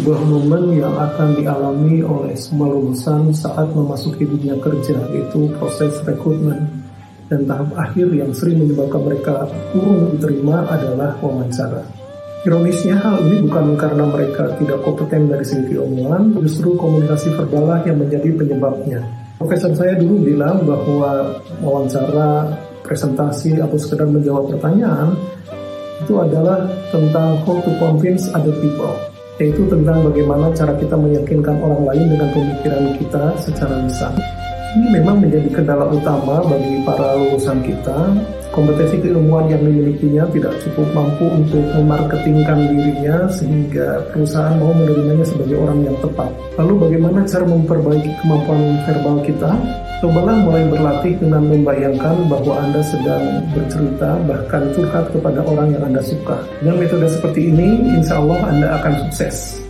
sebuah momen yang akan dialami oleh semua lulusan saat memasuki dunia kerja yaitu proses rekrutmen dan tahap akhir yang sering menyebabkan mereka urung diterima adalah wawancara. Ironisnya hal ini bukan karena mereka tidak kompeten dari segi keilmuan, justru komunikasi verbalah yang menjadi penyebabnya. Profesor saya dulu bilang bahwa wawancara, presentasi, atau sekedar menjawab pertanyaan itu adalah tentang how to convince other people yaitu tentang bagaimana cara kita meyakinkan orang lain dengan pemikiran kita secara lisan. Ini memang menjadi kendala utama bagi para lulusan kita. Kompetensi keilmuan yang dimilikinya tidak cukup mampu untuk memarketingkan dirinya sehingga perusahaan mau menerimanya sebagai orang yang tepat. Lalu bagaimana cara memperbaiki kemampuan verbal kita? Cobalah mulai berlatih dengan membayangkan bahwa Anda sedang bercerita bahkan curhat kepada orang yang Anda suka. Dengan metode seperti ini, insya Allah Anda akan sukses.